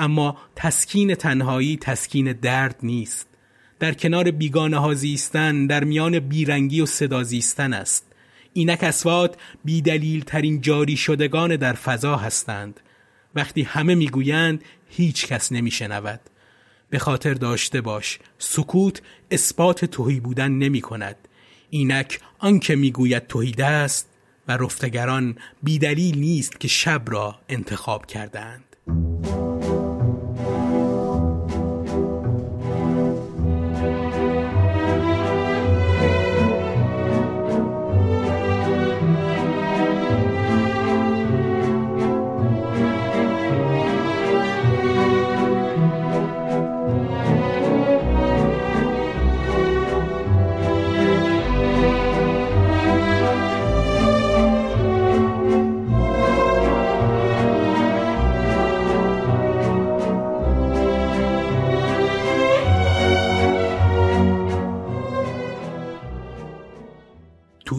اما تسکین تنهایی تسکین درد نیست. در کنار بیگانه ها زیستن در میان بیرنگی و صدا زیستن است. اینک اسوات بیدلیل ترین جاری شدگان در فضا هستند. وقتی همه می‌گویند هیچ کس نمیشنود. به خاطر داشته باش سکوت اثبات توهی بودن نمی کند اینک آنکه می‌گوید توهیده است و رفتگران بیدلیل نیست که شب را انتخاب کردند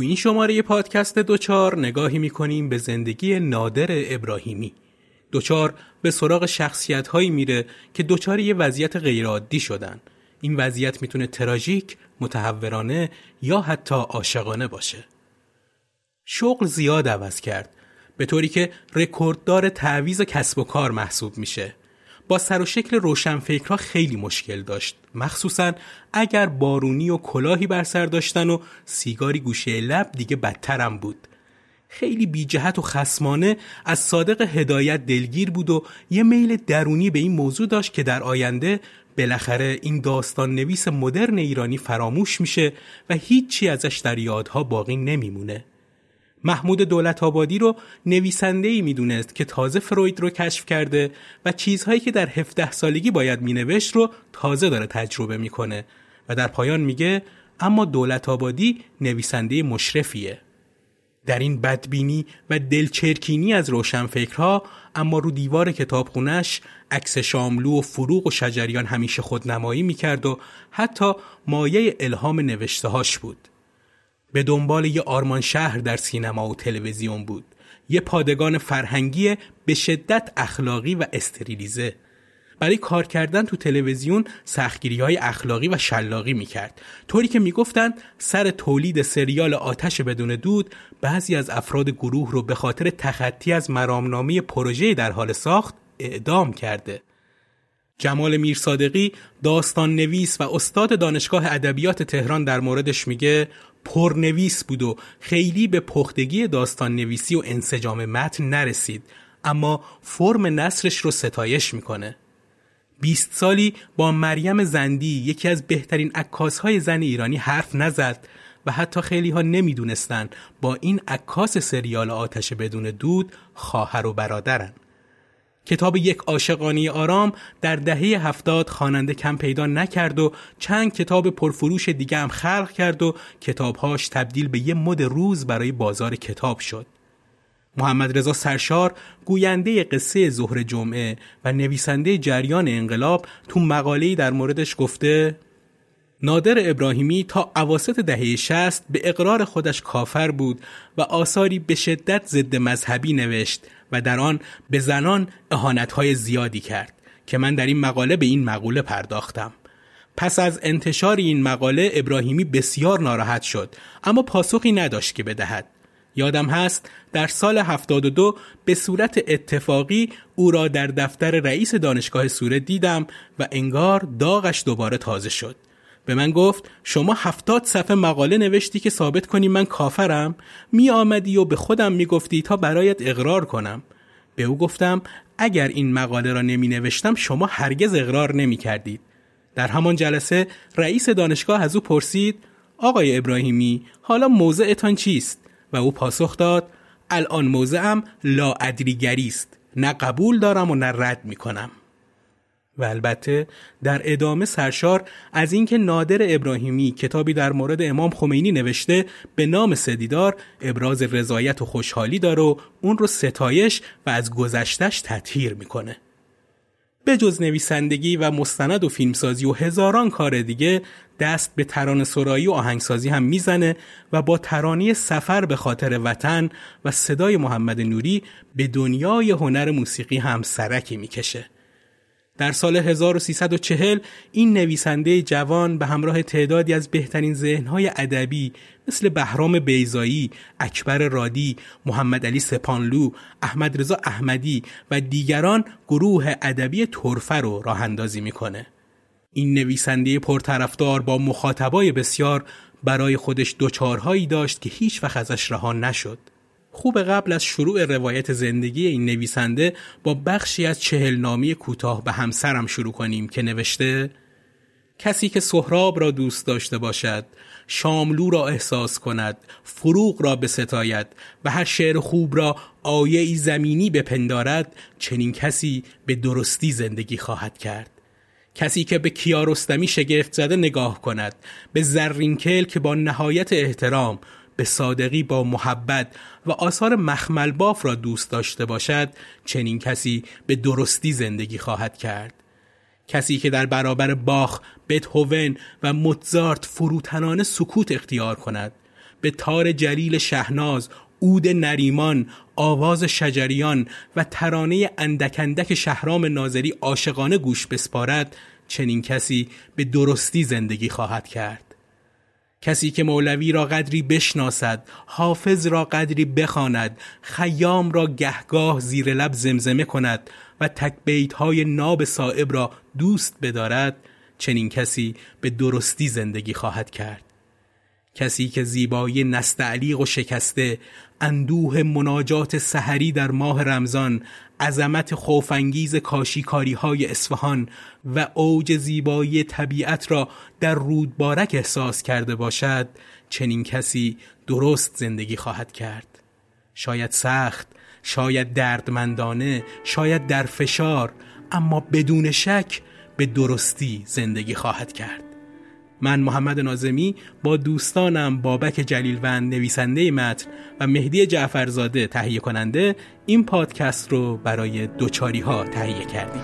این شماره پادکست دوچار نگاهی می‌کنیم به زندگی نادر ابراهیمی. دوچار به سراغ شخصیت هایی میره که دوچار یه وضعیت غیرعادی شدن. این وضعیت می‌تونه تراژیک، متحورانه یا حتی عاشقانه باشه. شغل زیاد عوض کرد به طوری که رکورددار تعویز کسب و کار محسوب میشه. با سر و شکل روشنفکرها خیلی مشکل داشت. مخصوصا اگر بارونی و کلاهی بر سر داشتن و سیگاری گوشه لب دیگه بدترم بود. خیلی بی جهت و خسمانه از صادق هدایت دلگیر بود و یه میل درونی به این موضوع داشت که در آینده بالاخره این داستان نویس مدرن ایرانی فراموش میشه و هیچی ازش در یادها باقی نمیمونه. محمود دولت آبادی رو نویسنده ای می‌دونست که تازه فروید رو کشف کرده و چیزهایی که در 17 سالگی باید مینوشت رو تازه داره تجربه می‌کنه و در پایان میگه اما دولت آبادی نویسنده مشرفیه. در این بدبینی و دلچرکینی از روشنفکرها اما رو دیوار کتابخونش عکس شاملو و فروغ و شجریان همیشه خودنمایی می‌کرد و حتی مایه الهام نوشتهاش بود. به دنبال یه آرمان شهر در سینما و تلویزیون بود. یه پادگان فرهنگی به شدت اخلاقی و استریلیزه. برای کار کردن تو تلویزیون سختگیری های اخلاقی و شلاقی می‌کرد. طوری که می‌گفتند سر تولید سریال آتش بدون دود بعضی از افراد گروه رو به خاطر تخطی از مرامنامه پروژه در حال ساخت اعدام کرده. جمال میرصادقی داستان نویس و استاد دانشگاه ادبیات تهران در موردش میگه پرنویس بود و خیلی به پختگی داستان نویسی و انسجام متن نرسید اما فرم نصرش رو ستایش می‌کنه. بیست سالی با مریم زندی یکی از بهترین های زن ایرانی حرف نزد و حتی خیلی ها نمی‌دونستن با این عکاس سریال آتش بدون دود خواهر و برادرن. کتاب یک عاشقانی آرام در دهه هفتاد خواننده کم پیدا نکرد و چند کتاب پرفروش دیگه هم خلق کرد و کتابهاش تبدیل به یه مد روز برای بازار کتاب شد. محمد رضا سرشار گوینده قصه ظهر جمعه و نویسنده جریان انقلاب تو مقاله‌ای در موردش گفته نادر ابراهیمی تا اواسط دهه شست به اقرار خودش کافر بود و آثاری به شدت ضد مذهبی نوشت و در آن به زنان اهانتهای زیادی کرد که من در این مقاله به این مقوله پرداختم. پس از انتشار این مقاله ابراهیمی بسیار ناراحت شد اما پاسخی نداشت که بدهد. یادم هست در سال 72 به صورت اتفاقی او را در دفتر رئیس دانشگاه سوره دیدم و انگار داغش دوباره تازه شد. به من گفت شما هفتاد صفحه مقاله نوشتی که ثابت کنی من کافرم؟ می آمدی و به خودم می گفتی تا برایت اقرار کنم. به او گفتم اگر این مقاله را نمی نوشتم شما هرگز اقرار نمی کردید در همان جلسه رئیس دانشگاه از او پرسید آقای ابراهیمی حالا موضعتان چیست؟ و او پاسخ داد الان موضعم لا ادریگری است نه قبول دارم و نه رد می کنم و البته در ادامه سرشار از اینکه نادر ابراهیمی کتابی در مورد امام خمینی نوشته به نام سدیدار ابراز رضایت و خوشحالی داره و اون رو ستایش و از گذشتش تطهیر می‌کنه. به جز نویسندگی و مستند و فیلمسازی و هزاران کار دیگه دست به ترانه سرایی و آهنگسازی هم می‌زنه و با ترانه سفر به خاطر وطن و صدای محمد نوری به دنیای هنر موسیقی هم سرکی می‌کشه. در سال 1340 این نویسنده جوان به همراه تعدادی از بهترین ذهنهای ادبی مثل بهرام بیزایی، اکبر رادی، محمد علی سپانلو، احمد رضا احمدی و دیگران گروه ادبی ترفه رو راه اندازی می‌کنه. این نویسنده پرطرفدار با مخاطبای بسیار برای خودش دوچارهایی داشت که هیچ وقت ازش رها نشد. خوب قبل از شروع روایت زندگی این نویسنده با بخشی از چهلنامی کوتاه به همسرم شروع کنیم که نوشته کسی که سهراب را دوست داشته باشد شاملو را احساس کند فروغ را بستاید و هر شعر خوب را آیه زمینی بپندارد چنین کسی به درستی زندگی خواهد کرد. کسی که به کیارستمی شگفت زده نگاه کند به زرینکل که با نهایت احترام به صادقی با محبت و آثار مخمل باف را دوست داشته باشد چنین کسی به درستی زندگی خواهد کرد. کسی که در برابر باخ، بتهوون و موتزارت فروتنانه سکوت اختیار کند. به تار جلیل شهناز عود نریمان، آواز شجریان و ترانه اندکندک شهرام ناظری عاشقانه گوش بسپارد چنین کسی به درستی زندگی خواهد کرد. کسی که مولوی را قدری بشناسد حافظ را قدری بخواند خیام را گهگاه زیر لب زمزمه کند و تکبیت های ناب صائب را دوست بدارد چنین کسی به درستی زندگی خواهد کرد. کسی که زیبایی نستعلیق و شکسته اندوه مناجات سحری در ماه رمضان عظمت خوفانگیز کاشیکاری های اصفهان و اوج زیبایی طبیعت را در رودبارک احساس کرده باشد چنین کسی درست زندگی خواهد کرد. شاید سخت شاید دردمندانه شاید در فشار اما بدون شک به درستی زندگی خواهد کرد. من محمد نازمی با دوستانم بابک جلیلوند نویسنده متن و مهدی جعفرزاده تهیه کننده این پادکست رو برای دوچاری ها تهیه کردیم.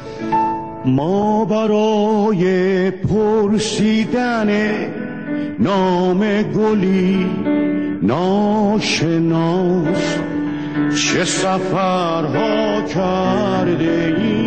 ما برای پرسیدن نام گلی ناشناس چه سفرها کرده ایم؟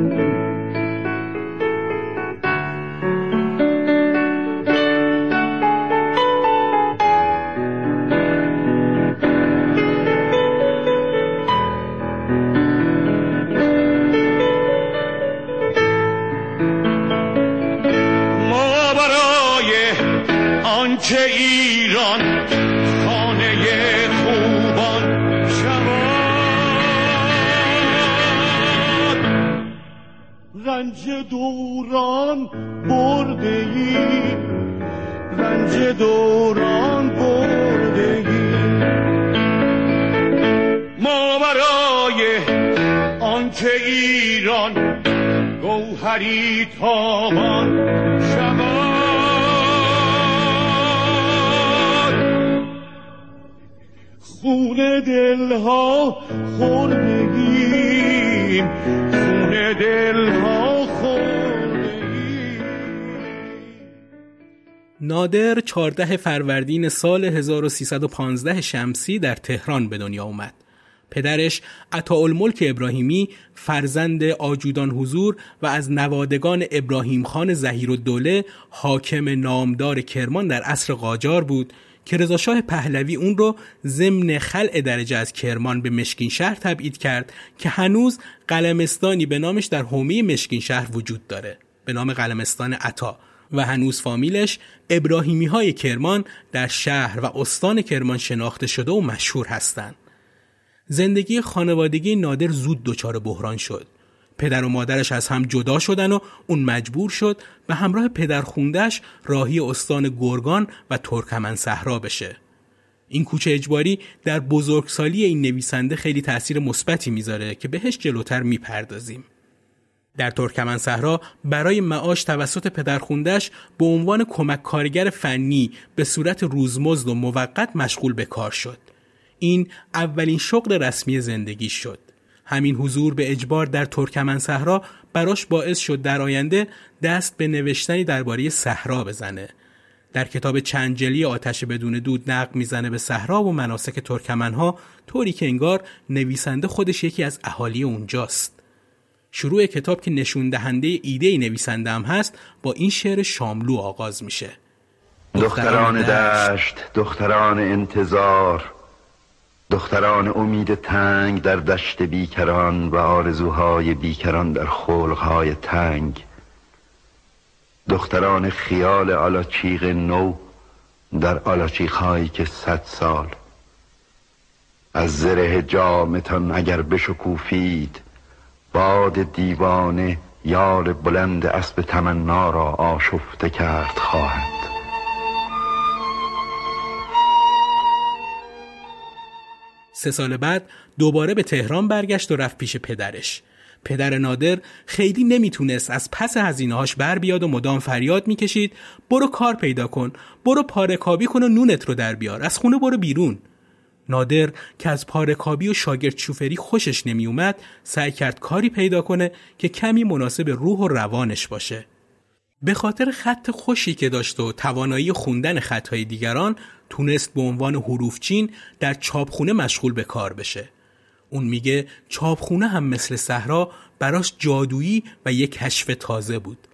گوهری تابان شود خون دلها خوردگیم خون دلها خوردگیم نادر 14 فروردین سال 1315 شمسی در تهران به دنیا اومد. پدرش عطاالملک ابراهیمی فرزند آجودان حضور و از نوادگان ابراهیم خان زهیر دوله حاکم نامدار کرمان در عصر قاجار بود که رضاشاه پهلوی اون رو ضمن خلع درجه از کرمان به مشکین شهر تبعید کرد که هنوز قلمستانی به نامش در حومه مشکین شهر وجود داره به نام قلمستان عطا و هنوز فامیلش ابراهیمی های کرمان در شهر و استان کرمان شناخته شده و مشهور هستند. زندگی خانوادگی نادر زود دچار بحران شد. پدر و مادرش از هم جدا شدن و اون مجبور شد به همراه پدر خوندش راهی استان گرگان و ترکمن صحرا بشه. این کوچه اجباری در بزرگسالی این نویسنده خیلی تاثیر مثبتی می‌ذاره که بهش جلوتر می‌پردازیم. در ترکمن صحرا برای معاش توسط پدرخوندش به عنوان کمک کارگر فنی به صورت روزمزد و موقت مشغول به کار شد. این اولین شغل رسمی زندگی شد. همین حضور به اجبار در ترکمن صحرا براش باعث شد در آینده دست به نوشتنی درباره صحرا بزنه. در کتاب چنجلی آتش بدون دود نقل می‌زنه به صحرا و مناسک ترکمنها طوری که انگار نویسنده خودش یکی از اهالی اونجاست. شروع کتاب که نشون دهنده ایده نویسنده هم هست با این شعر شاملو آغاز میشه دختران دشت دختران انتظار دختران امید تنگ در دشت بیکران و آرزوهای بیکران در خلقهای تنگ. دختران خیال آلاچیق نو در آلاچیقهایی که صد سال. از زره جامتان اگر بشکوفید باد دیوانه یار بلند اسب تمنا را آشفته کرد خواهد. سه سال بعد دوباره به تهران برگشت و رفت پیش پدرش. پدر نادر خیلی نمی‌تونست از پس هزینه‌هاش بر بیاد و مدام فریاد می‌کشید برو کار پیدا کن برو پارکابی کن و نونت رو در بیار از خونه برو بیرون. نادر که از پارکابی و شاگرد شوفری خوشش نمیومد سعی کرد کاری پیدا کنه که کمی مناسب روح و روانش باشه. به خاطر خط خوشی که داشت و توانایی خوندن خطهای دیگران تونست به عنوان حروفچین در چاپخونه مشغول به کار بشه. اون میگه چاپخونه هم مثل صحرا براش جادویی و یک کشف تازه بود.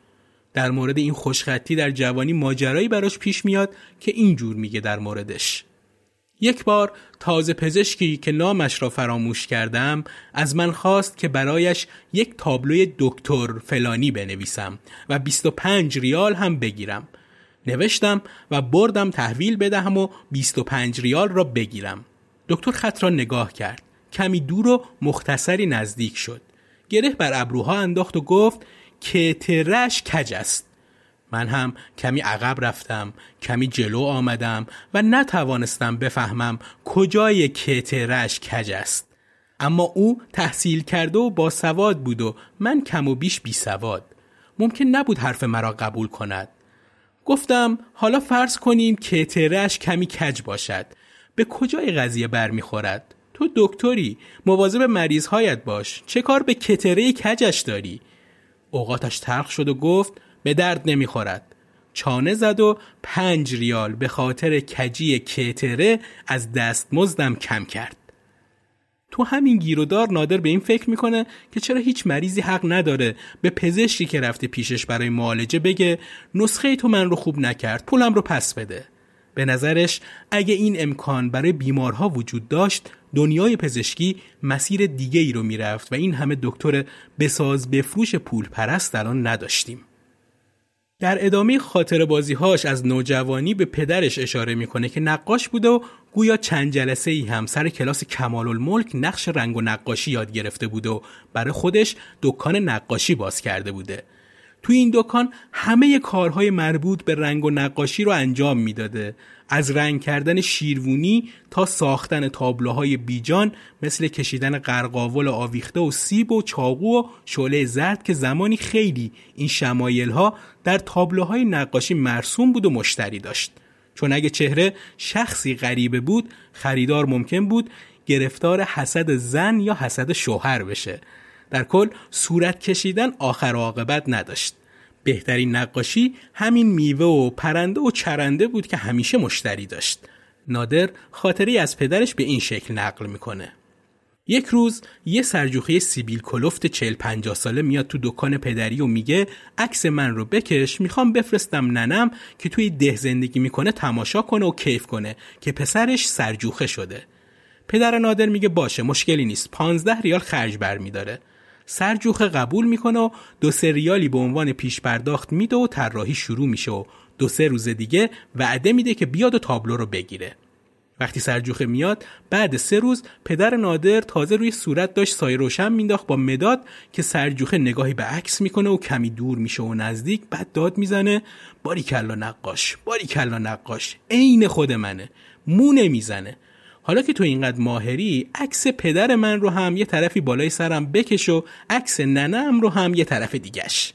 در مورد این خوشخطی در جوانی ماجرایی براش پیش میاد که اینجور میگه در موردش. یک بار تازه پزشکی که نامش را فراموش کردم از من خواست که برایش یک تابلوی دکتر فلانی بنویسم و 25 ریال هم بگیرم. نوشتم و بردم تحویل بدهم و 25 ریال را بگیرم. دکتر خط را نگاه کرد. کمی دور و مختصری نزدیک شد. گره بر ابروها انداخت و گفت که ترش کج است؟ من هم کمی عقب رفتم کمی جلو آمدم و نتوانستم بفهمم کجای کترش کج است. اما او تحصیل کرده و با سواد بود و من کم و بیش بی سواد. ممکن نبود حرف مرا قبول کند. گفتم حالا فرض کنیم کترش کمی کج باشد. به کجای قضیه برمیخورد؟ تو دکتری مواظب مریضهایت باش. چه کار به کتره کجش داری؟ اوقاتش تلخ شد و گفت به درد نمی‌خورد. چانه زد و پنج ریال به خاطر کجی کتره از دست مزدم کم کرد. تو همین گیرودار نادر به این فکر می‌کنه که چرا هیچ مریضی حق نداره به پزشکی که رفته پیشش برای معالجه بگه نسخه تو من رو خوب نکرد پولم رو پس بده. به نظرش اگه این امکان برای بیمارها وجود داشت دنیای پزشکی مسیر دیگه ای رو می‌رفت و این همه دکتر بساز بفروش پول پرست الان نداشتیم. در ادامه خاطر بازیهاش از نوجوانی به پدرش اشاره می‌کنه که نقاش بوده و گویا چند جلسه ای هم سر کلاس کمال الملک نقش رنگ و نقاشی یاد گرفته بوده و برای خودش دکان نقاشی باز کرده بوده. توی این دکان همه کارهای مربوط به رنگ و نقاشی رو انجام می‌داده از رنگ کردن شیروونی تا ساختن تابلوهای بیجان مثل کشیدن قرقاول آویخته و سیب و چاقو و شعله زرد که زمانی خیلی این شمایل ها در تابلوهای نقاشی مرسوم بود و مشتری داشت. چون اگه چهره شخصی غریبه بود خریدار ممکن بود گرفتار حسد زن یا حسد شوهر بشه. در کل صورت کشیدن آخر عاقبت نداشت. بهترین نقاشی همین میوه و پرنده و چرنده بود که همیشه مشتری داشت. نادر خاطری از پدرش به این شکل نقل می‌کنه. یک روز یه سرجوخه سیبیل کلفت 40 50 ساله میاد تو دکان پدری و میگه عکس من رو بکش می‌خوام بفرستم ننم که توی ده زندگی می‌کنه تماشا کنه و کیف کنه که پسرش سرجوخه شده. پدر نادر میگه باشه مشکلی نیست 15 ریال خرج برمیداره. سرجوخه قبول می‌کنه و دو سه ریالی به عنوان پیش پرداخت میده و طراحی شروع میشه و دو سه روز دیگه وعده میده که بیاد و تابلو رو بگیره. وقتی سرجوخه میاد بعد سه روز پدر نادر تازه روی صورت داشت سایه روشن مینداخت با مداد که سرجوخه نگاهی به عکس می‌کنه و کمی دور میشه و نزدیک بعد داد می‌زنه باری کلا نقاش باری کلا نقاش عین خود منه مو نمی‌زنه. حالا که تو اینقدر ماهری عکس پدر من رو هم یه طرفی بالای سرم بکش و عکس ننم رو هم یه طرف دیگش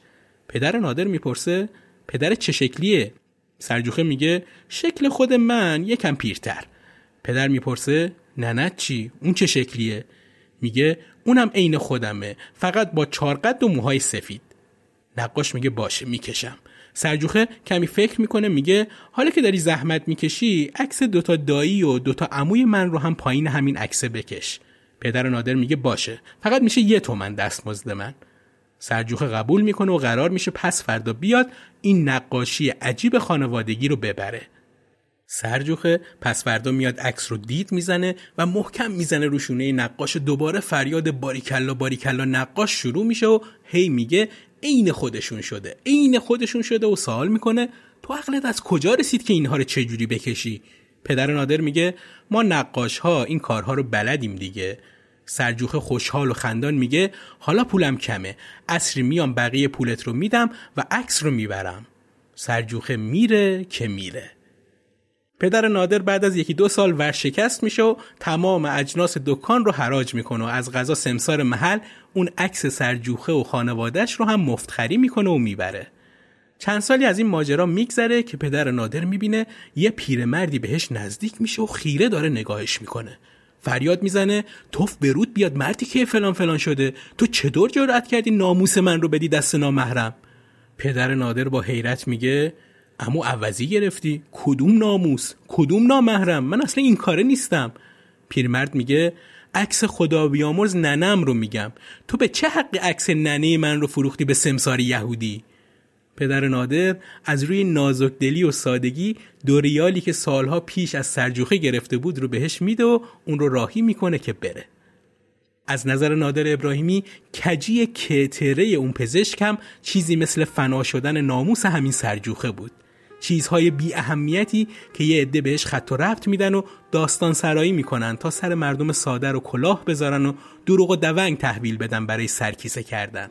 پدر نادر می‌پرسه پدر چه شکلیه؟ سرجوخه میگه شکل خود من یکم پیرتر. پدر می‌پرسه ننت چی؟ اون چه شکلیه؟ میگه اونم عین خودمه فقط با چارقد و موهای سفید. نقاش میگه باشه می‌کشم. سرجوخه کمی فکر می‌کنه میگه حالا که داری زحمت می‌کشی عکس دوتا دایی و دوتا عموی من رو هم پایین همین عکسه بکش. پدر نادر میگه باشه فقط میشه یه تومن دستمزد من. سرجوخه قبول می‌کنه و قرار میشه پس فردا بیاد این نقاشی عجیب خانوادگی رو ببره. سرجوخه پس فردا میاد عکس رو دید می‌زنه و محکم می‌زنه روشونه نقاش. دوباره فریاد باریکلا باریکلا نقاش شروع میشه و هی میگه عین خودشون شده. عین خودشون شده و سوال می‌کنه تو عقلت از کجا رسید که اینها رو چجوری بکشی؟ پدر نادر میگه ما نقاش ها این کارها رو بلدیم دیگه. سرجوخه خوشحال و خندان میگه حالا پولم کمه. اصری میام بقیه پولت رو میدم و عکس رو می‌برم. سرجوخه میره که میره. پدر نادر بعد از یکی دو سال ورشکست میشه و تمام اجناس دکان رو حراج می‌کنه و از غذا سمسار محل اون عکس سرجوخه و خانوادهش رو هم مفتخری می‌کنه و می‌بره. چند سالی از این ماجرا میگذره که پدر نادر می‌بینه یه پیرمردی بهش نزدیک میشه و خیره داره نگاهش می‌کنه. فریاد می‌زنه توف برود بیاد مردی که فلان فلان شده. تو چطور جرأت کردی ناموس من رو بدی دست نامحرم؟ پدر نادر با حیرت میگه امو عوضی گرفتی. کدوم ناموس؟ کدوم نامحرم؟ من اصلا این کاره نیستم. پیرمرد میگه عکس خدا بیامرز ننم رو میگم. تو به چه حق عکس ننه من رو فروختی به سمسار یهودی؟ پدر نادر از روی نازک دلی و سادگی دو ریالی که سالها پیش از سرجوخه گرفته بود رو بهش میده و اون رو راهی می‌کنه که بره. از نظر نادر ابراهیمی کجی کتره اون پزشک هم چیزی مثل فنا شدن ناموس همین سرجوخه بود. چیزهای بی اهمیتی که یه عده بهش خط و ربط میدن و داستان سرایی می‌کنن تا سر مردم ساده رو کلاه بذارن و دروغ و دونگ تحویل بدن برای سرکیسه کردن.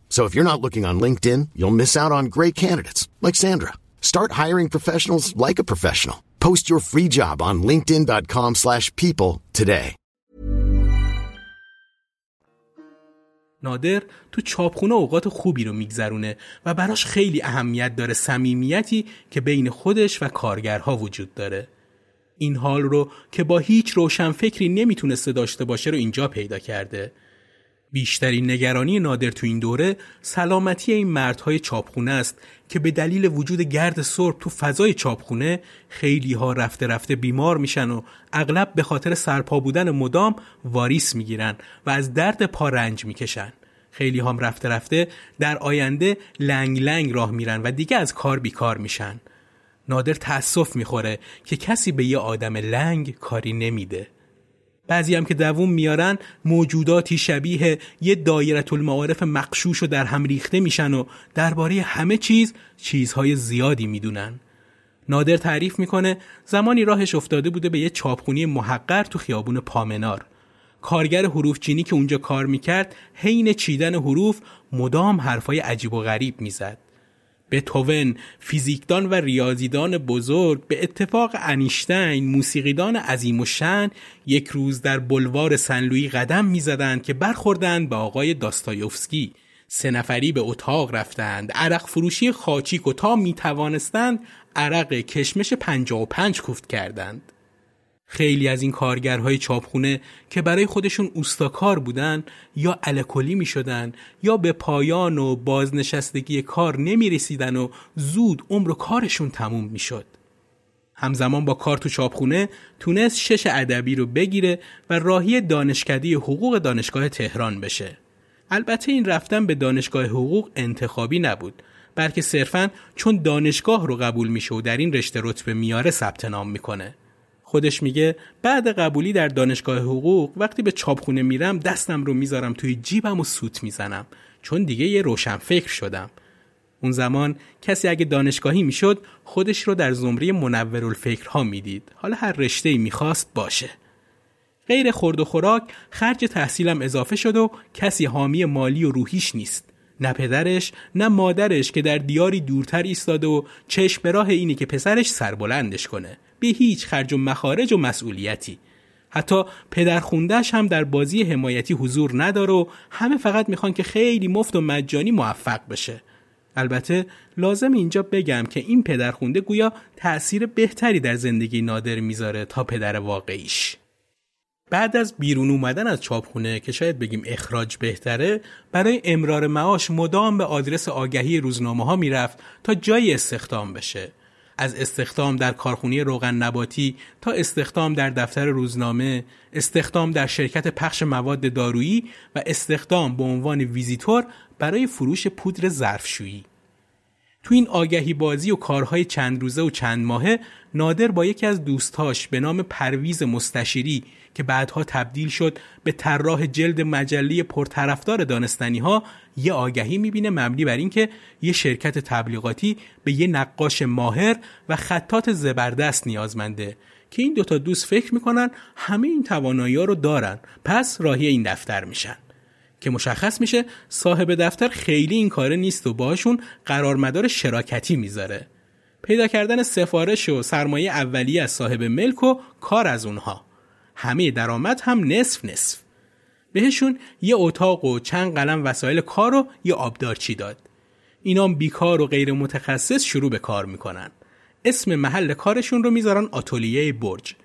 So if you're not looking on LinkedIn, you'll miss out on great candidates like Sandra. Start hiring professionals like a professional. Post your free job on linkedin.com/people today. نادر تو چاپخونه اوقات خوبی رو میگذرونه و براش خیلی اهمیت داره صمیمیتی که بین خودش و کارگرها وجود داره. این حال رو که با هیچ روشن فکری نمی‌تونسته داشته باشه رو اینجا پیدا کرده. بیشترین نگرانی نادر تو این دوره سلامتی این مردهای چاپخونه است که به دلیل وجود گرد سرب تو فضای چاپخونه خیلی ها رفته رفته بیمار میشن و اغلب به خاطر سرپا بودن مدام واریس می‌گیرن و از درد پا رنج می‌کشن. خیلی هم رفته رفته در آینده لنگ لنگ راه میرن و دیگه از کار بیکار میشن. نادر تأسف می‌خوره که کسی به یه آدم لنگ کاری نمیده. بعضی هم که دووم میارن موجوداتی شبیه یه دایرت المعارف مقشوش و در هم ریخته میشن و درباره همه چیز چیزهای زیادی می‌دونن. نادر تعریف می‌کنه زمانی راهش افتاده بوده به یه چاپخونی محقر تو خیابون پامنار. کارگر حروف چینی که اونجا کار می‌کرد حین چیدن حروف مدام حرفای عجیب و غریب می‌زد. بتوون، فیزیکدان و ریاضیدان بزرگ به اتفاق انیشتین موسیقیدان عظیم و شن یک روز در بلوار سنلوی قدم می‌زدند که برخوردند به آقای داستایوفسکی. سه نفری به اتاق رفتند. عرق فروشی خاچیک و تا می توانستند عرق کشمش پنجا و پنج کوفت کردند. خیلی از این کارگرهای چاپخونه که برای خودشون اوستاکار بودن یا الکلی می شدن یا به پایان و بازنشستگی کار نمی رسیدن و زود عمر و کارشون تموم می شد. همزمان با کار تو چاپخونه تونست شش ادبی رو بگیره و راهی دانشکده حقوق دانشگاه تهران بشه. البته این رفتن به دانشگاه حقوق انتخابی نبود بلکه صرفا چون دانشگاه رو قبول میشه و در این رشته رتبه میاره ثبت نام می‌کنه. خودش میگه بعد قبولی در دانشگاه حقوق وقتی به چاپخونه میرم دستم رو می‌ذارم توی جیبم و سوت می‌زنم. چون دیگه یه روشن فکر شدم. اون زمان کسی اگه دانشگاهی می‌شد خودش رو در زمره منورالفکرها می‌دید. حالا هر رشته ای می‌خواست باشه. غیر خورد و خوراک خرج تحصیلم اضافه شد و کسی حامی مالی و روحیش نیست. نه پدرش نه مادرش که در دیاری دورتر ایستاده و چشم به راه اینی که پسرش سربلندش کنه. به هیچ خرج و مخارج و مسئولیتی. حتی پدر خوندهش هم در بازی حمایتی حضور نداره و همه فقط می‌خوان که خیلی مفت و مجانی موفق بشه. البته لازم اینجا بگم که این پدر خونده گویا تأثیر بهتری در زندگی نادر می‌ذاره تا پدر واقعیش. بعد از بیرون اومدن از چاپخونه که شاید بگیم اخراج بهتره برای امرار معاش مدام به آدرس آگهی روزنامه ها می‌رفت تا جایی استخدام بشه. از استخدام در کارخونه روغن نباتی تا استخدام در دفتر روزنامه، استخدام در شرکت پخش مواد دارویی و استخدام به عنوان ویزیتور برای فروش پودر ظرفشویی. تو این آگهی بازی و کارهای چند روزه و چند ماهه نادر با یکی از دوستاش به نام پرویز مستشیری که بعدها تبدیل شد به طراح جلد مجله پرطرفدار دانستنی ها یه آگهی می‌بینه مبنی بر اینکه یه شرکت تبلیغاتی به یه نقاش ماهر و خطات زبردست نیازمنده که این دوتا دوست فکر می‌کنن همه این توانایی رو دارن. پس راهی این دفتر میشن. که مشخص میشه صاحب دفتر خیلی این کاره نیست و باشون قرارمدار شراکتی می‌ذاره. پیدا کردن سفارش و سرمایه اولیه از صاحب ملک و کار از اونها. همه درآمد هم نصف نصف. بهشون یه اتاق و چند قلم وسایل کار و یه آبدارچی داد. اینام بیکار و غیر متخصص شروع به کار می‌کنن. اسم محل کارشون رو می‌ذارن آتولیه برج.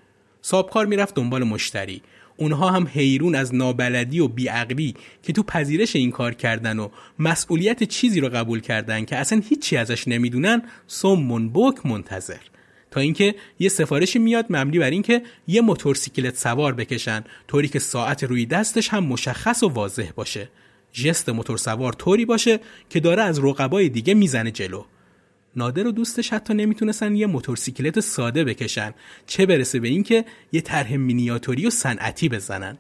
صابکار می‌رفت دنبال مشتری. اونها هم حیرون از نابلدی و بیعقلی که تو پذیرش این کار کردن و مسئولیت چیزی رو قبول کردن که اصلا هیچی ازش نمی‌دونن سمون بک منتظر. تا اینکه یه سفارشی میاد مبنی بر اینکه یه موتورسیکلت سوار بکشن طوری که ساعت روی دستش هم مشخص و واضح باشه. ژست موتور سوار طوری باشه که داره از رقبای دیگه می‌زنه جلو. نادر و دوستش حتی نمی‌تونستن یه موتورسیکلت ساده بکشن. چه برسه به اینکه یه طرح مینیاتوری و صنعتی بزنن.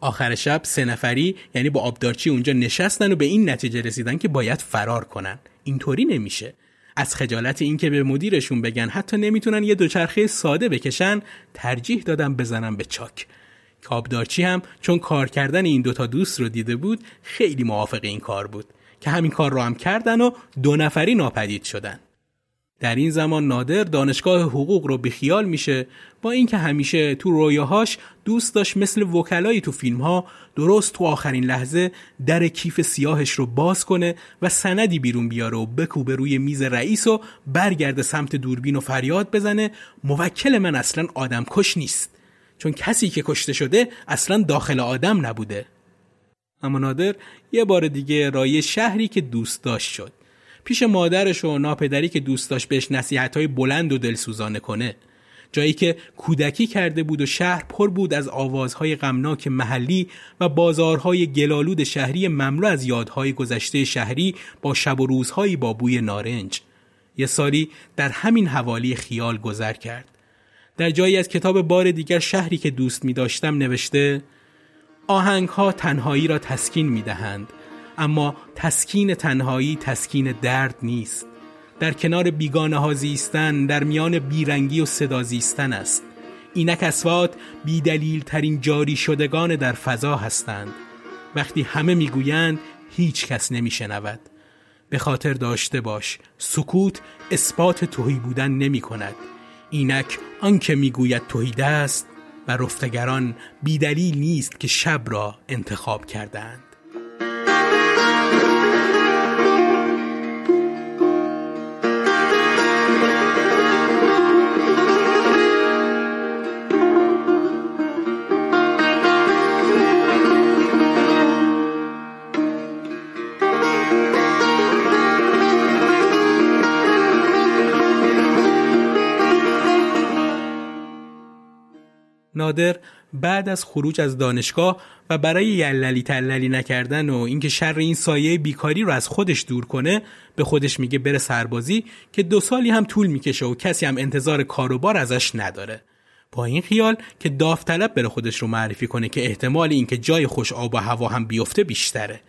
آخر شب سه نفری یعنی با آبدارچی اونجا نشستن و به این نتیجه رسیدن که باید فرار کنن. اینطوری نمیشه. از خجالت اینکه به مدیرشون بگن حتی نمی‌تونن یه دوچرخه ساده بکشن ترجیح دادن بزنن به چاک. کابدارچی هم چون کار کردن این دوتا دوست رو دیده بود خیلی موافق این کار بود. که همین کار رو هم کردن و دو نفری ناپدید شدن. در این زمان نادر دانشگاه حقوق رو بیخیال میشه با اینکه همیشه تو رویاهاش دوست داشت مثل وکلایی تو فیلم ها درست تو آخرین لحظه در کیف سیاهش رو باز کنه و سندی بیرون بیاره و بکوبه روی میز رئیس و برگرده سمت دوربین و فریاد بزنه موکل من اصلا آدم کش نیست. چون کسی که کشته شده اصلا داخل آدم نبوده. اما نادر یه بار دیگه رای شهری که دوست داشت شد. پیش مادرش و ناپدری که دوست داشت بهش نصیحتهای بلند و دلسوزانه کنه. جایی که کودکی کرده بود و شهر پر بود از آوازهای غمناک محلی و بازارهای گلالود شهری مملو از یادهای گذشته شهری با شب و روزهایی با بوی نارنج. یه سالی در همین حوالی خیال گذر کرد. در جایی از کتاب بار دیگر شهری که دوست می داشتم نوشته آهنگ ها تنهایی را تسکین می دهند اما تسکین تنهایی تسکین درد نیست. در کنار بیگانه ها زیستن در میان بیرنگی و صدا زیستن است. اینک اسوات بیدلیل ترین جاری شدگان در فضا هستند. وقتی همه می‌گویند هیچ کس نمیشنود. به خاطر داشته باش سکوت اثبات توهی بودن نمی کند اینک آنکه می‌گوید توهی است و رفتگران بیدلیل نیست که شب را انتخاب کردند نادر بعد از خروج از دانشگاه و برای یللی تللی نکردن و اینکه شر این سایه بیکاری رو از خودش دور کنه به خودش میگه بره سربازی که دو سالی هم طول می‌کشه و کسی هم انتظار کاروبار ازش نداره. با این خیال که داوطلب بره خودش رو معرفی کنه که احتمال اینکه جای خوش آب و هوا هم بیفته بیشتره.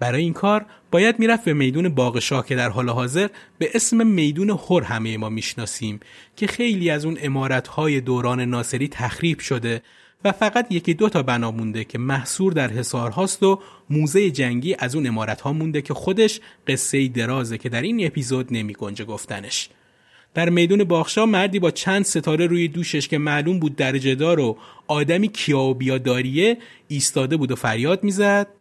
برای این کار باید می‌رفت به میدون باغ شاه که در حال حاضر به اسم میدون هر همه ما می‌شناسیم که خیلی از اون امارتهای دوران ناصری تخریب شده و فقط یکی دو تا بنا مونده که محصور در حصار هاست و موزه جنگی از اون امارت ها مونده که خودش قصه درازه که در این اپیزود نمی گنجه گفتنش. در میدون باخشا مردی با چند ستاره روی دوشش که معلوم بود درجه دار و آدمی کیا و بیاداریه ایستاده بود و فریاد می‌زد.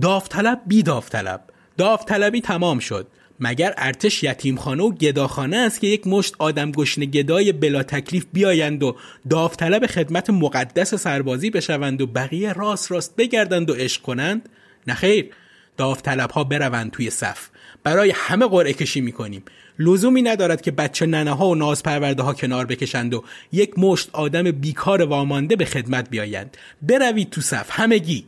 داوطلب بی داوطلب. داوطلبی تمام شد. مگر ارتش یتیمخانه و گداخانه است که یک مشت آدم گشنه گدای بلا تکلیف بیایند و داوطلب خدمت مقدس سربازی بشوند و بقیه راست راست بگردند و عشق کنند؟ نخیر داوطلب ها بروند توی صف. برای همه قرعه کشی می‌کنیم. لزومی ندارد که بچه ننه ها و ناز پرورده ها کنار بکشند و یک مشت آدم بیکار وامانده به خدمت بیایند. بروید تو صف. همگی.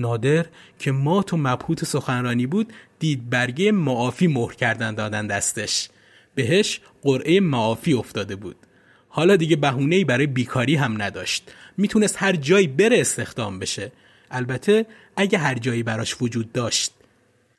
نادر که مات و مبهوت سخنرانی بود دید برگه معافی مهر کردن دادن دستش. بهش قرعه معافی افتاده بود. حالا دیگه بهونه‌ای برای بیکاری هم نداشت. می‌تونست هر جایی بره استخدام بشه. البته اگه هر جایی براش وجود داشت.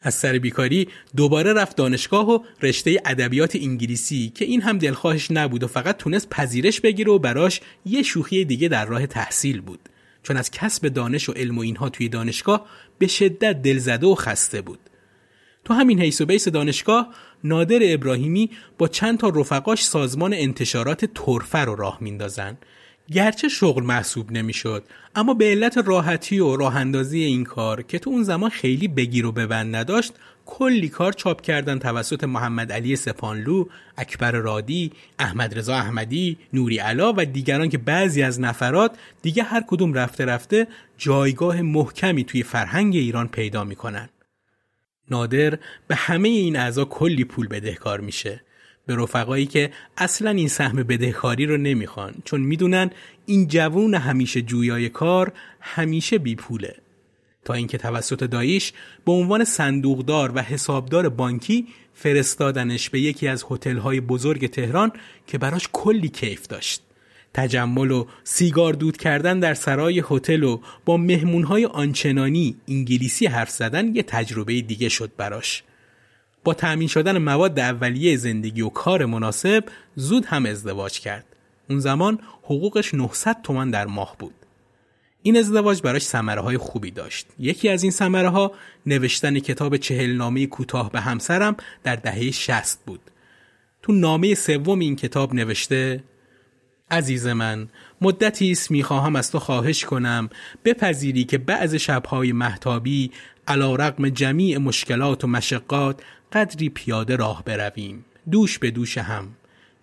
از سر بیکاری دوباره رفت دانشگاه و رشته ادبیات انگلیسی که این هم دلخواهش نبود و فقط تونست پذیرش بگیره و براش یه شوخی دیگه در راه تحصیل بود. چون از کسب دانش و علم و اینها توی دانشگاه به شدت دلزده و خسته بود. تو همین حیث و بیس دانشگاه نادر ابراهیمی با چند تا رفقاش سازمان انتشارات ترفه رو راه میندازن. گرچه شغل محسوب نمی‌شد اما به علت راحتی و راه اندازی این کار که تو اون زمان خیلی بگیر و ببند نداشت کلی کار چاپ کردن توسط محمد علی سپانلو، اکبر رادی، احمد رضا احمدی، نوری علا و دیگران که بعضی از نفرات دیگه هر کدوم رفته رفته جایگاه محکمی توی فرهنگ ایران پیدا می‌کنن. نادر به همه این اعضا کلی پول بدهکار میشه به رفقایی که اصلا این سهم بدهکاری رو نمی‌خوان چون می‌دونن این جوون همیشه جویای کار همیشه بی پوله تا اینکه توسط دایش به عنوان صندوقدار و حسابدار بانکی فرستادنش به یکی از هتل‌های بزرگ تهران که براش کلی کیف داشت. تجمل و سیگار دود کردن در سرای هتل و با مهمونهای آنچنانی انگلیسی حرف زدن یه تجربه دیگه شد براش. با تأمین شدن مواد اولیه زندگی و کار مناسب زود هم ازدواج کرد. اون زمان حقوقش 900 تومان در ماه بود. این ازدواج براش ثمره های خوبی داشت. یکی از این ثمره ها نوشتن کتاب چهل نامه کوتاه به همسرم در دهه 60 بود. تو نامه سوم این کتاب نوشته عزیز من مدتی است می‌خواهم از تو خواهش کنم بپذیری که بعض شبهای محتابی علا رقم جمیع مشکلات و مشقات قدری پیاده راه برویم. دوش به دوش هم.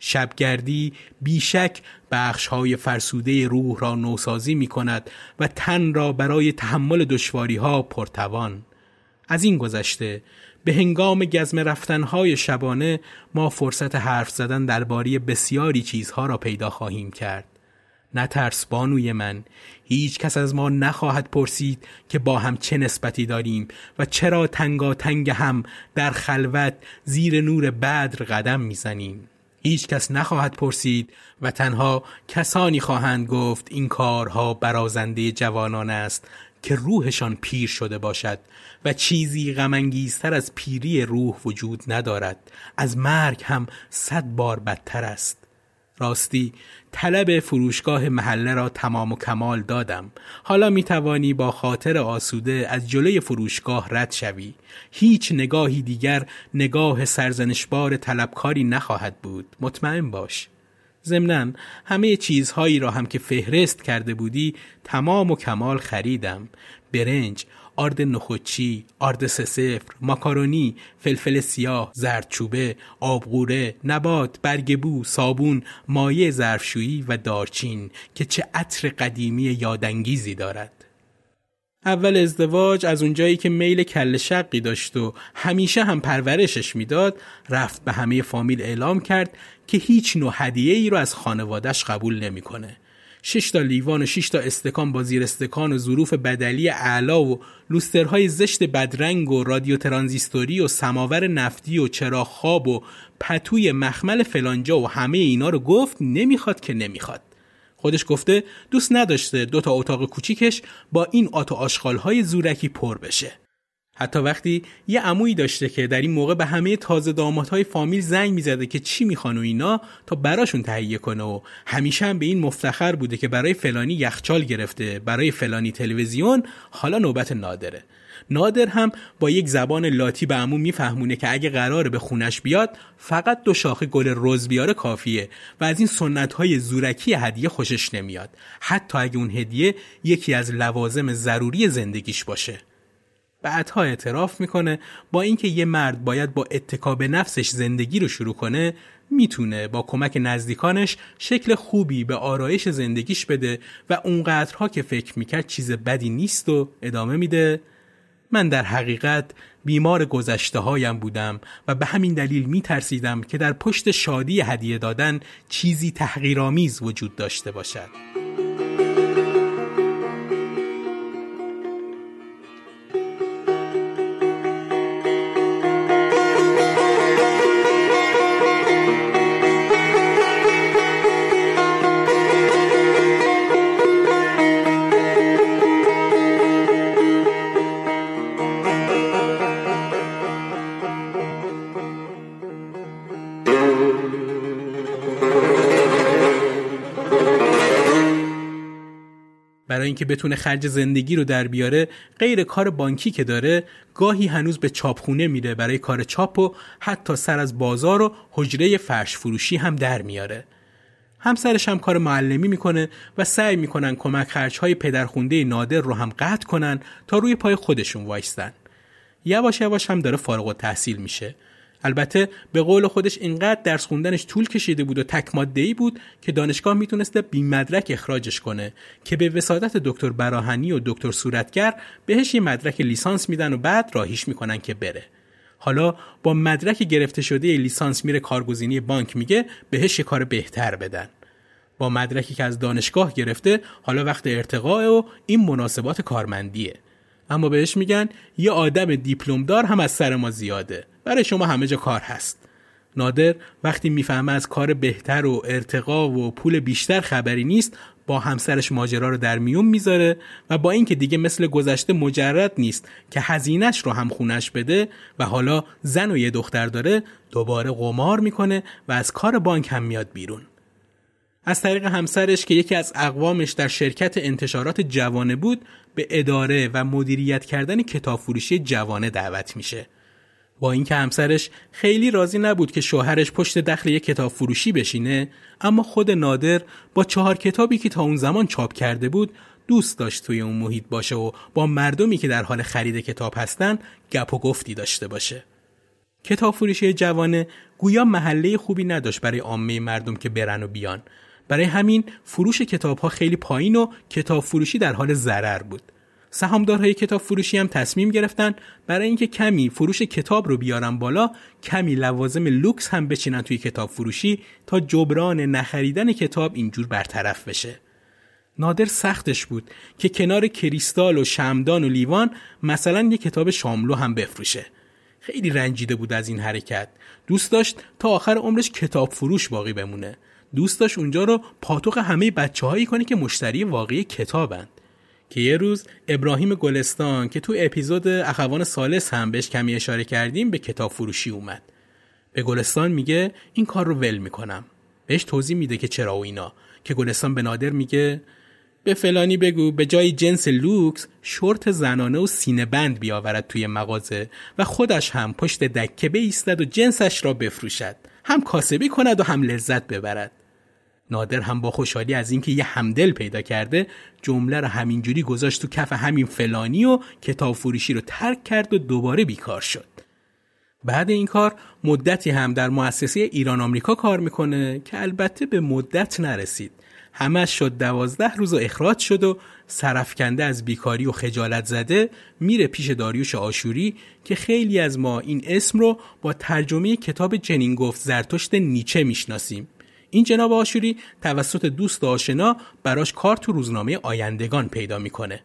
شبگردی بیشک بخش های فرسوده روح را نوسازی می کند و تن را برای تحمل دشواری ها پرتوان. از این گذشته به هنگام گزم رفتنهای شبانه ما فرصت حرف زدن درباره بسیاری چیزها را پیدا خواهیم کرد. نترس بانوی من هیچ کس از ما نخواهد پرسید که با هم چه نسبتی داریم و چرا تنگا تنگ هم در خلوت زیر نور بدر قدم می‌زنیم. هیچ کس نخواهد پرسید و تنها کسانی خواهند گفت این کارها برازنده جوانان است که روحشان پیر شده باشد و چیزی غمانگیزتر از پیری روح وجود ندارد. از مرگ هم صد بار بدتر است. راستی طلب فروشگاه محله را تمام و کمال دادم. حالا می توانی با خاطر آسوده از جلوی فروشگاه رد شوی. هیچ نگاهی دیگر نگاه سرزنشبار طلبکاری نخواهد بود. مطمئن باش. ضمنا همه چیزهایی را هم که فهرست کرده بودی تمام و کمال خریدم. برنج آرد نخوچی، آرد سه سفر، ماکارونی، فلفل سیاه، زردچوبه، آبغوره، نبات، برگبو، صابون، مایع ظرفشویی و دارچین که چه عطر قدیمی یادانگیزی دارد. اول ازدواج از اونجایی که میل کل شقی داشت و همیشه هم پرورشش می‌داد رفت به همه فامیل اعلام کرد که هیچ نوع هدیه ای رو از خانوادش قبول نمی‌کنه. 6 تا لیوان و 6 تا استکان با زیر استکان و ظروف بدلی اعلا و لوسترهای زشت بدرنگ و رادیو ترانزیستوری و سماور نفتی و چراغ خواب و پتوی مخمل فلانجا و همه اینا رو گفت نمی‌خواد که نمی‌خواد. خودش گفته دوست نداشته دو تا اتاق کوچیکش با این آتو آشغالهای زورکی پر بشه. حتی وقتی یه عمویی داشته که در این موقع به همه تازه دامادهای فامیل زنگ می‌زده که چی می‌خوان و اینا تا براشون تهیه کنه و همیشه هم به این مفتخر بوده که برای فلانی یخچال گرفته برای فلانی تلویزیون حالا نوبت نادره. نادر هم با یک زبان لاتی به عمو میفهمونه که اگه قراره به خونش بیاد فقط دو شاخه گل رز بیاره کافیه و از این سنت های زورکی هدیه خوشش نمیاد. حتی اگه اون هدیه یکی از لوازم ضروری زندگیش باشه. بعدها اعتراف می‌کنه با اینکه یه مرد باید با اتکا به نفسش زندگی رو شروع کنه می‌تونه با کمک نزدیکانش شکل خوبی به آرایش زندگیش بده و اونقدرها که فکر می‌کرد چیز بدی نیست و ادامه میده من در حقیقت بیمار گذشته هایم بودم و به همین دلیل می ترسیدم که در پشت شادی هدیه دادن چیزی تحقیرآمیز وجود داشته باشد. اینکه بتونه خرج زندگی رو در بیاره غیر کار بانکی که داره گاهی هنوز به چاپخونه میره برای کار چاپ و حتی سر از بازار و حجره فرش فروشی هم در میاره همسرش هم کار معلمی می‌کنه و سعی می‌کنن کمک خرچهای پدرخونده نادر رو هم قطع کنن تا روی پای خودشون وایستن. یواش یواش هم داره فارغ و تحصیل میشه. البته به قول خودش اینقدر درس خوندنش طول کشیده بود و تک ای بود که دانشگاه می‌تونسته بی مدرک اخراجش کنه که به وسادت دکتر براهنی و دکتر صورتگر بهش یه مدرک لیسانس میدن و بعد راهیش می‌کنن که بره. حالا با مدرک گرفته شده لیسانس میره کارگزینی بانک میگه بهش یه کار بهتر بدن. با مدرکی که از دانشگاه گرفته حالا وقت ارتقاء و این مناسبات کارمندیه. اما بهش میگن یه آدم دیپلم دار هم از سر ما زیاده. برای شما همه جا کار هست. نادر وقتی می‌فهمه از کار بهتر و ارتقا و پول بیشتر خبری نیست با همسرش ماجرا رو در میون می‌ذاره و با اینکه دیگه مثل گذشته مجرد نیست که هزینش رو هم خونش بده و حالا زن و یه دختر داره دوباره قمار می‌کنه و از کار بانک هم میاد بیرون از طریق همسرش که یکی از اقوامش در شرکت انتشارات جوانه بود به اداره و مدیریت کردن کتاب فروشی جوانه دعوت میشه. با اینکه همسرش خیلی راضی نبود که شوهرش پشت دخل یک کتاب فروشی بشینه اما خود نادر با چهار کتابی که تا اون زمان چاپ کرده بود دوست داشت توی اون محیط باشه و با مردمی که در حال خرید کتاب هستن گپ و گفتی داشته باشه. کتاب فروشی جوانه گویا محله خوبی نداشت برای عامه مردم که برن و بیان. برای همین فروش کتاب ها خیلی پایین و کتاب فروشی در حال ضرر بود. سهامدارهای کتاب فروشی هم تصمیم گرفتن برای اینکه کمی فروش کتاب رو بیارن بالا کمی لوازم لوکس هم بچینن توی کتاب فروشی تا جبران نخریدن کتاب اینجور برطرف بشه. نادر سختش بود که کنار کریستال و شمدان و لیوان مثلا یه کتاب شاملو هم بفروشه. خیلی رنجیده بود از این حرکت. دوست داشت تا آخر عمرش کتاب فروش باقی بمونه. دوست داشت اونجا رو پاتوق همه بچه هایی کنه که مشتری واقعی کتابند. که یه روز ابراهیم گلستان که تو اپیزود اخوان سالس هم بهش کمی اشاره کردیم به کتاب فروشی اومد. به گلستان میگه این کار رو ول می‌کنم. بهش توضیح میده که چرا و اینا. که گلستان به نادر میگه به فلانی بگو به جای جنس لوکس شورت زنانه و سینه بند بیاورد توی مغازه و خودش هم پشت دکه بیستد و جنسش را بفروشد. هم کاسبی کند و هم لذت ببرد. نادر هم با خوشحالی از اینکه یه همدل پیدا کرده جمله رو همینجوری گذاشت تو کف همین فلانی و کتاب فروشی رو ترک کرد و دوباره بیکار شد. بعد این کار مدتی هم در مؤسسه ایران آمریکا کار می‌کنه که البته به مدت نرسید. همش شد دوازده روز و اخراج شد و سرفکنده از بیکاری و خجالت زده میره پیش داریوش آشوری که خیلی از ما این اسم رو با ترجمه کتاب جنین گفت زرتشت نیچه می‌شناسیم. این جناب آشوری توسط دوست آشنا براش کار تو روزنامه آیندگان پیدا می‌کنه.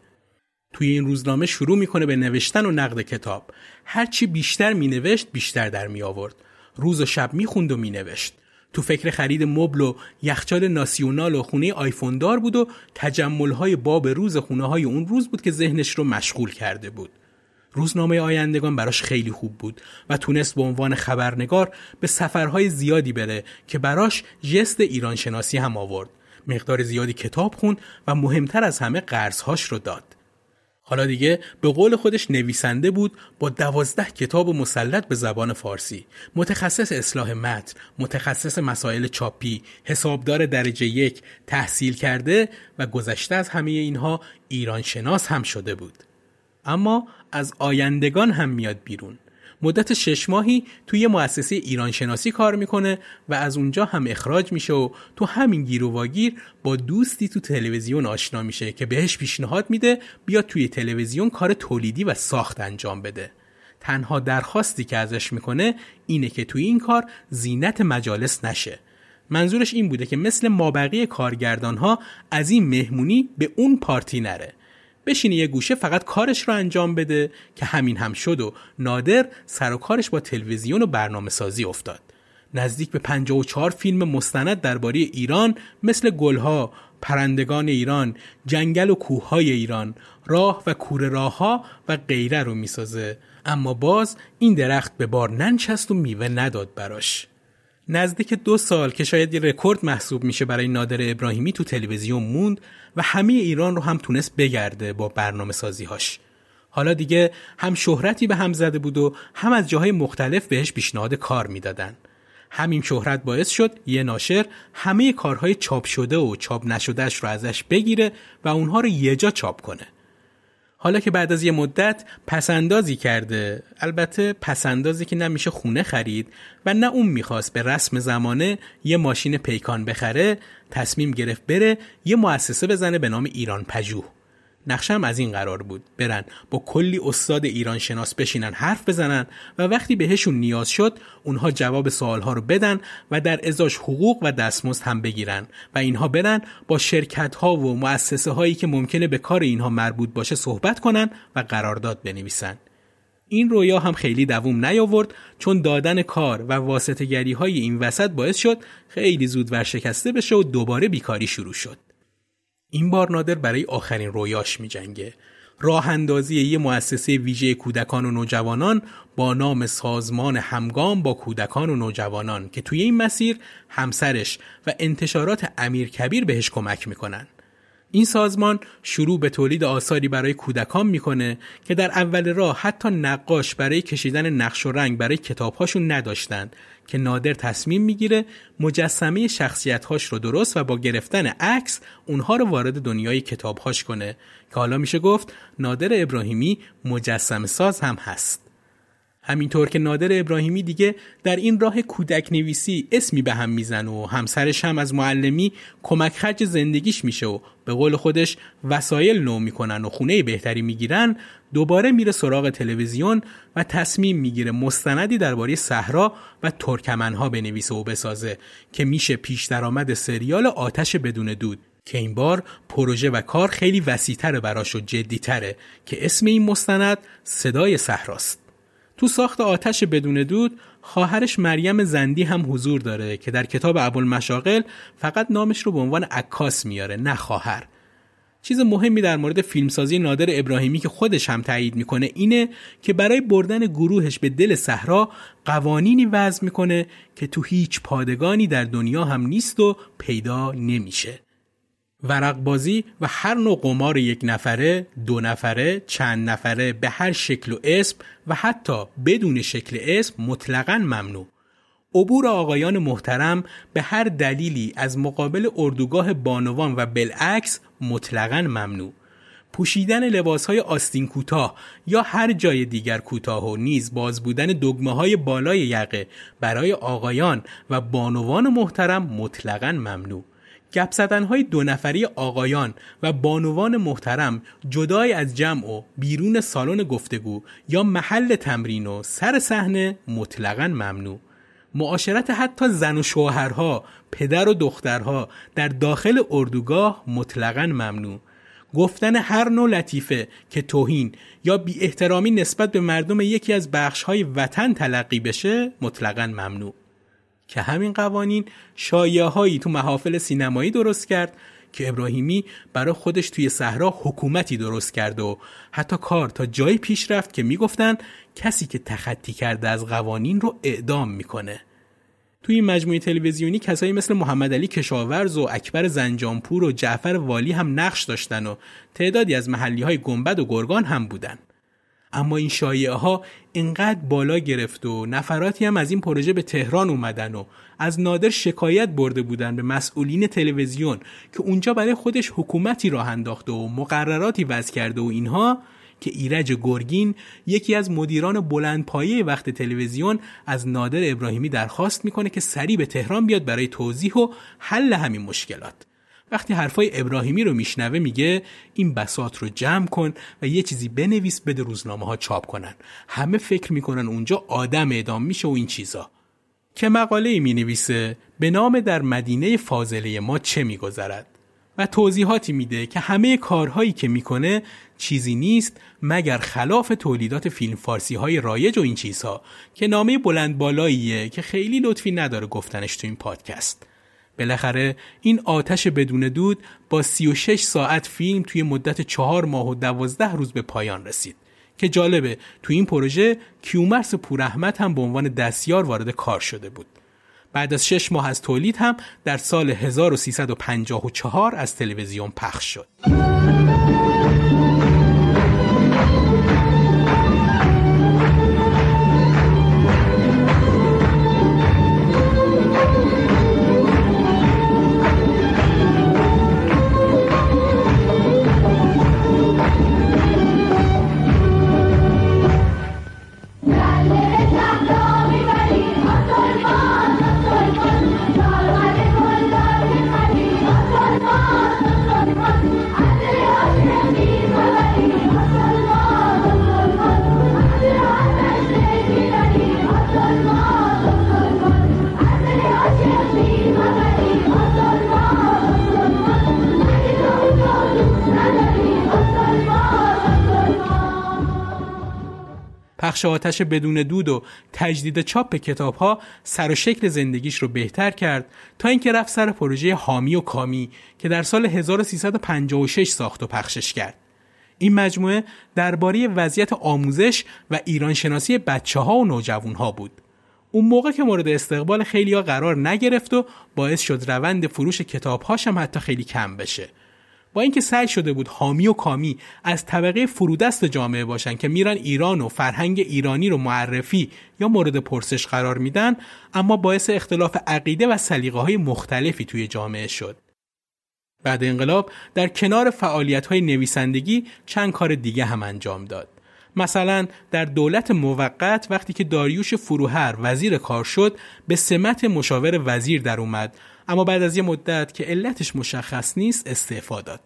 توی این روزنامه شروع می‌کنه به نوشتن و نقد کتاب. هرچی بیشتر مینوشت بیشتر در می آورد. روز و شب می‌خوند و مینوشت. تو فکر خرید مبل و یخچال ناسیونال و خونه آیفون دار بود و تجمل های باب روز خونه های اون روز بود که ذهنش رو مشغول کرده بود. روزنامه آیندگان براش خیلی خوب بود و تونست به عنوان خبرنگار به سفرهای زیادی بره که براش جست ایران شناسی هم آورد. مقدار زیادی کتاب خوند و مهمتر از همه قرضهاش رو داد. حالا دیگه به قول خودش نویسنده بود با دوازده کتاب مسلط به زبان فارسی متخصص اصلاح متن متخصص مسائل چاپی حسابدار درجه یک تحصیل کرده و گذشته از همه اینها ایران شناس هم شده بود اما از آیندگان هم میاد بیرون. مدت شش ماهی توی مؤسسه ایران شناسی کار می‌کنه و از اونجا هم اخراج میشه و تو همین گیر و واگیر با دوستی تو تلویزیون آشنا میشه که بهش پیشنهاد میده بیاد توی تلویزیون کار تولیدی و ساخت انجام بده. تنها درخواستی که ازش می‌کنه اینه که توی این کار زینت مجالس نشه. منظورش این بوده که مثل مابقی کارگردان ها از این مهمونی به اون پارتی نره. بشینه یه گوشه فقط کارش رو انجام بده که همین هم شد و نادر سر و کارش با تلویزیون و برنامه سازی افتاد. نزدیک به 54 فیلم مستند درباره ایران مثل گلها، پرندگان ایران، جنگل و کوههای ایران، راه و کوره راهها و غیره رو می‌سازه. اما باز این درخت به بار ننچست و میوه نداد براش. نزدیک دو سال که شاید یه رکورد محسوب میشه برای نادر ابراهیمی تو تلویزیون موند و همه ایران رو هم تونست بگرده با برنامه سازیهاش. حالا دیگه هم شهرتی به هم زده بود و هم از جاهای مختلف بهش پیشنهاد کار می‌دادن. همین شهرت باعث شد یه ناشر همه کارهای چاپ شده و چاپ نشدهش رو ازش بگیره و اونها رو یه جا چاپ کنه. حالا که بعد از یه مدت پسندازی کرده. البته پسندازی که نمیشه خونه خرید و نه اون می‌خواست به رسم زمانه یه ماشین پیکان بخره تصمیم گرفت بره یه مؤسسه بزنه به نام ایران پژوه. نقشم از این قرار بود. برن با کلی استاد ایران شناس بشینن حرف بزنن و وقتی بهشون نیاز شد اونها جواب سوالها رو بدن و در ازاش حقوق و دستمزد هم بگیرن. و اینها برن با شرکت ها و مؤسسه هایی که ممکنه به کار اینها مربوط باشه صحبت کنن و قرارداد بنویسن. این رویا هم خیلی دووم نیاورد چون دادن کار و واسطه های این وسط باعث شد خیلی زود ورشکسته بشه و دوباره بیکاری شروع شد. این بار نادر برای آخرین رویاش می جنگه. راه اندازی یه مؤسسه ویژه کودکان و نوجوانان با نام سازمان همگام با کودکان و نوجوانان که توی این مسیر همسرش و انتشارات امیر کبیر بهش کمک می‌کنن. این سازمان شروع به تولید آثاری برای کودکان می‌کنه که در اول راه حتی نقاش برای کشیدن نقش و رنگ برای کتابهاشون نداشتند که نادر تصمیم می‌گیره مجسمه شخصیتهاش رو درست و با گرفتن عکس اونها رو وارد دنیای کتابهاش کنه. که حالا میشه گفت نادر ابراهیمی مجسم ساز هم هست. همینطور که نادر ابراهیمی دیگه در این راه کودک نویسی اسمی به هم میزن و همسرش هم از معلمی کمک خرج زندگیش میشه و به قول خودش وسایل نو می‌کنن و خونه بهتری می‌گیرن دوباره میره سراغ تلویزیون و تصمیم می‌گیره مستندی درباره صحرا و ترکمنها بنویسه و بسازه که میشه پیش درآمد سریال آتش بدون دود. که این بار پروژه و کار خیلی وسیعتره براش و جدیتره که اسم این مستند صدای صحراست. تو ساخت آتش بدون دود خواهرش مریم زندی هم حضور داره که در کتاب ابوالمشاغل فقط نامش رو به عنوان عکاس میاره نه خواهر. چیز مهمی در مورد فیلمسازی نادر ابراهیمی که خودش هم تایید می‌کنه اینه که برای بردن گروهش به دل صحرا قوانینی وضع می‌کنه که تو هیچ پادگانی در دنیا هم نیست و پیدا نمیشه. ورق بازی و هر نوع قمار یک نفره، دو نفره، چند نفره به هر شکل و اسم و حتی بدون شکل اسم مطلقا ممنوع. عبور آقایان محترم به هر دلیلی از مقابل اردوگاه بانوان و بالعکس مطلقا ممنوع. پوشیدن لباس های آستین کوتاه یا هر جای دیگر کوتاه و نیز باز بودن دگمه های بالای یقه برای آقایان و بانوان محترم مطلقا ممنوع. گپ های دو نفری آقایان و بانوان محترم جدای از جمع و بیرون سالن گفتگو یا محل تمرین و سر صحنه مطلقا ممنوع. معاشرت حتی زن و شوهرها پدر و دخترها در داخل اردوگاه مطلقا ممنوع. گفتن هر نوع لطیفه که توهین یا بی احترامی نسبت به مردم یکی از بخش های وطن تلقی بشه مطلقا ممنوع. که همین قوانین شایعه هایی تو محافل سینمایی درست کرد که ابراهیمی برای خودش توی صحرا حکومتی درست کرد و حتی کار تا جایی پیش رفت که می‌گفتن کسی که تخطی کرده از قوانین رو اعدام می‌کنه. توی این مجموعه تلویزیونی کسایی مثل محمد علی کشاورز و اکبر زنجانپور و جعفر والی هم نقش داشتن و تعدادی از محلی های گنبد و گرگان هم بودن. اما این شایعه ها اینقدر بالا گرفت و نفراتی هم از این پروژه به تهران اومدن و از نادر شکایت برده بودن به مسئولین تلویزیون که اونجا برای خودش حکومتی راه انداخته و مقرراتی وضع کرده و اینها که ایرج گرگین یکی از مدیران بلندپایه وقت تلویزیون از نادر ابراهیمی درخواست می‌کنه که سریع به تهران بیاد برای توضیح و حل همین مشکلات. وقتی حرفای ابراهیمی رو میشنوه میگه این بسات رو جمع کن و یه چیزی بنویس بده روزنامه ها چاپ کنن. همه فکر می‌کنن اونجا آدم اعدام میشه و این چیزا. که مقاله می نویسه به نام در مدینه فاضله ما چه میگذرد؟ و توضیحاتی میده که همه کارهایی که می‌کنه چیزی نیست مگر خلاف تولیدات فیلم فارسی های رایج و این چیزها که نامه بلند بالاییه که خیلی لطفی نداره گفتنش تو این پادکست. بالاخره این آتش بدون دود با 36 ساعت فیلم توی مدت چهار ماه و دوازده روز به پایان رسید. که جالبه توی این پروژه کیومرس پوراحمد هم به عنوان دستیار وارد کار شده بود. بعد از شش ماه از تولید هم در سال 1354 از تلویزیون پخش شد. آتش بدون دود و تجدید چاپ کتاب ها سر و شکل زندگیش رو بهتر کرد تا اینکه رفت سر پروژه حامی و کامی که در سال 1356 ساخت و پخشش کرد. این مجموعه درباره وضعیت آموزش و ایرانشناسی بچه ها و نوجوان ها بود. اون موقع که مورد استقبال خیلی ها قرار نگرفت و باعث شد روند فروش کتاب هم حتی خیلی کم بشه. با اینکه سعی شده بود حامی و کامی از طبقه فرودست جامعه باشن که میرن ایران و فرهنگ ایرانی رو معرفی یا مورد پرسش قرار میدن اما باعث اختلاف عقیده و سلیقه های مختلفی توی جامعه شد. بعد انقلاب در کنار فعالیت های نویسندگی چند کار دیگه هم انجام داد. مثلا در دولت موقت وقتی که داریوش فروهر وزیر کار شد به سمت مشاور وزیر در اومد اما بعد از یه مدت که علتش مشخص نیست استعفا داد.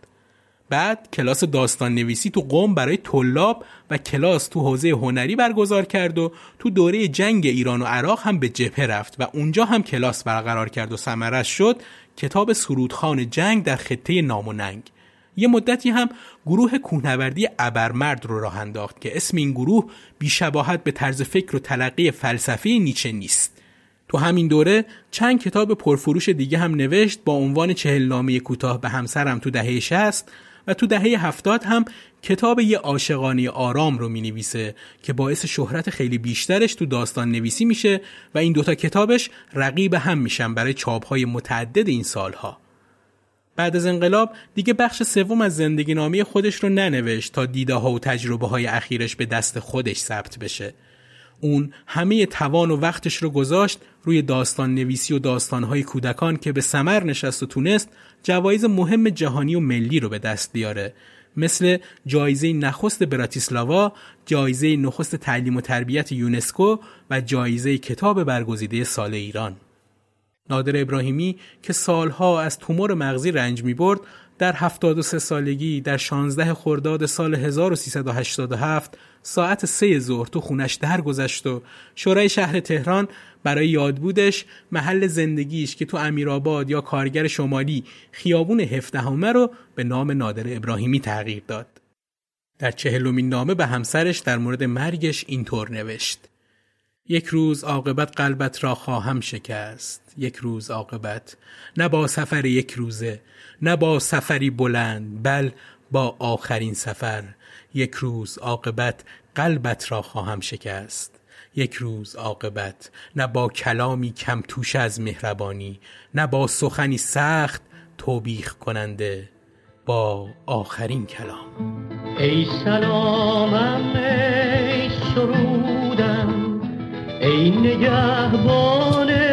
بعد کلاس داستان نویسی تو قوم برای طلاب و کلاس تو حوزه هنری برگزار کرد و تو دوره جنگ ایران و عراق هم به جبهه رفت و اونجا هم کلاس برقرار کرد و ثمرش شد کتاب سرودخان جنگ در خطه نام و ننگ یه مدتی هم گروه کوهنوردی ابرمرد رو راه انداخت که اسم این گروه بیشباهت به طرز فکر و تلقی فلسفی نیچه نیست تو همین دوره چند کتاب پرفروش دیگه هم نوشت با عنوان چهل نامه کوتاه به همسرم تو دهه 60 و تو دهه هفتاد هم کتاب یه عاشقانه آرام رو می نویسه که باعث شهرت خیلی بیشترش تو داستان نویسی میشه و این دوتا کتابش رقیب هم میشن برای چاپهای متعدد این سالها. بعد از انقلاب دیگه بخش سوم از زندگی نامی خودش رو ننوشت تا دیده ها و تجربه های اخیرش به دست خودش ثبت بشه. اون همه توان و وقتش رو گذاشت روی داستان نویسی و داستانهای کودکان که به سمر نشست و تونست جوایز مهم جهانی و ملی رو به دست بیاره مثل جایزه نخست براتیسلاوا، جایزه نخست تعلیم و تربیت یونسکو و جایزه کتاب برگزیده سال ایران. نادر ابراهیمی که سالها از تومور مغزی رنج می برد در 73 سالگی در 16 خرداد سال 1387 ساعت سه ظهر تو خونش درگذشت و شورای شهر تهران برای یادبودش محل زندگیش که تو امیرآباد یا کارگر شمالی خیابون هفدهمه رو به نام نادر ابراهیمی تغییر داد. در چهلمین نامه به همسرش در مورد مرگش اینطور نوشت: یک روز عاقبت قلبت را خواهم شکست یک روز عاقبت نه با سفر یک روزه نه با سفری بلند بل با آخرین سفر. یک روز عاقبت قلبت را خواهم شکست. یک روز عاقبت نه با کلامی کم توش از مهربانی نه با سخنی سخت توبیخ کننده با آخرین کلام. ای سلامم ای سرودم ای نگهبان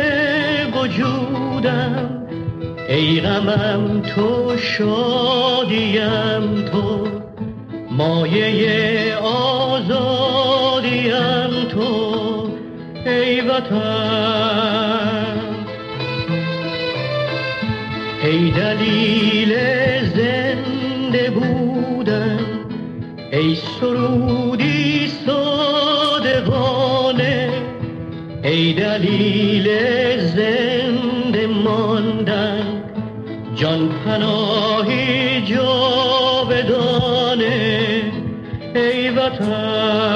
ای غمم تو شادیم تو مایه آزادیم تو ای وطن. ای دلیل زنده بودن ای سرودی صادقانه ای دلیل پناهی جاودانه ای وطن.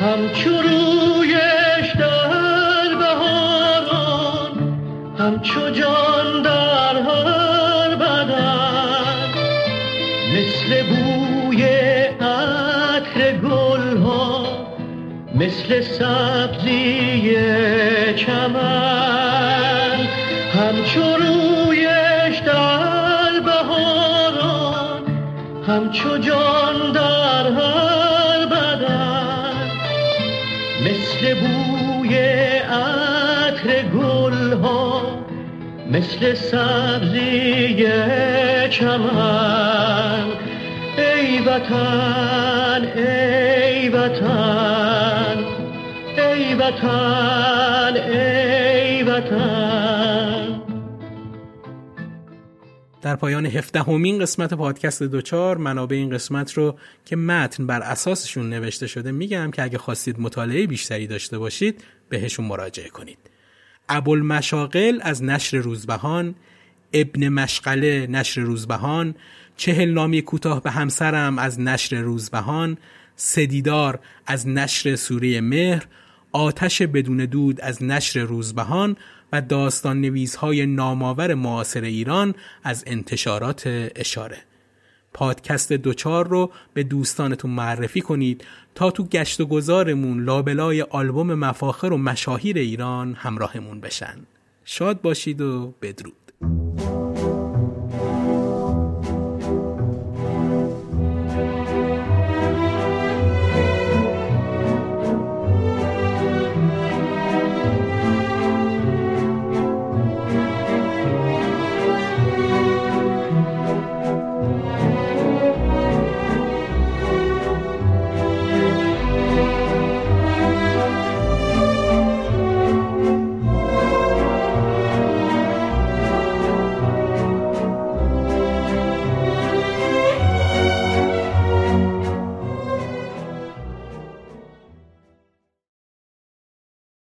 همچو رویش در بهاران همچو جان در هر بدن. مثل بوی عطر گلها مثل سبزی چمن. همچو جان در هر بدن مثل بوی عطر گلها مثل سبزی چمن. ای وطن ای وطن ای وطن ای وطن. در پایان هفدهمین قسمت پادکست دوچار منابع این قسمت رو که متن بر اساسشون نوشته شده میگم که اگه خواستید مطالعه بیشتری داشته باشید بهشون مراجعه کنید. ابوالمشاقل از نشر روزبهان ابن مشغله نشر روزبهان چهل نامی کوتاه به همسرم از نشر روزبهان سدیدار از نشر سوره مهر آتش بدون دود از نشر روزبهان و داستان نویزهای نامآور معاصر ایران از انتشارات اشاره. پادکست دوچار رو به دوستانتون معرفی کنید تا تو گشت و گذارمون لابلای آلبوم مفاخر و مشاهیر ایران همراهمون بشن. شاد باشید و بدرود.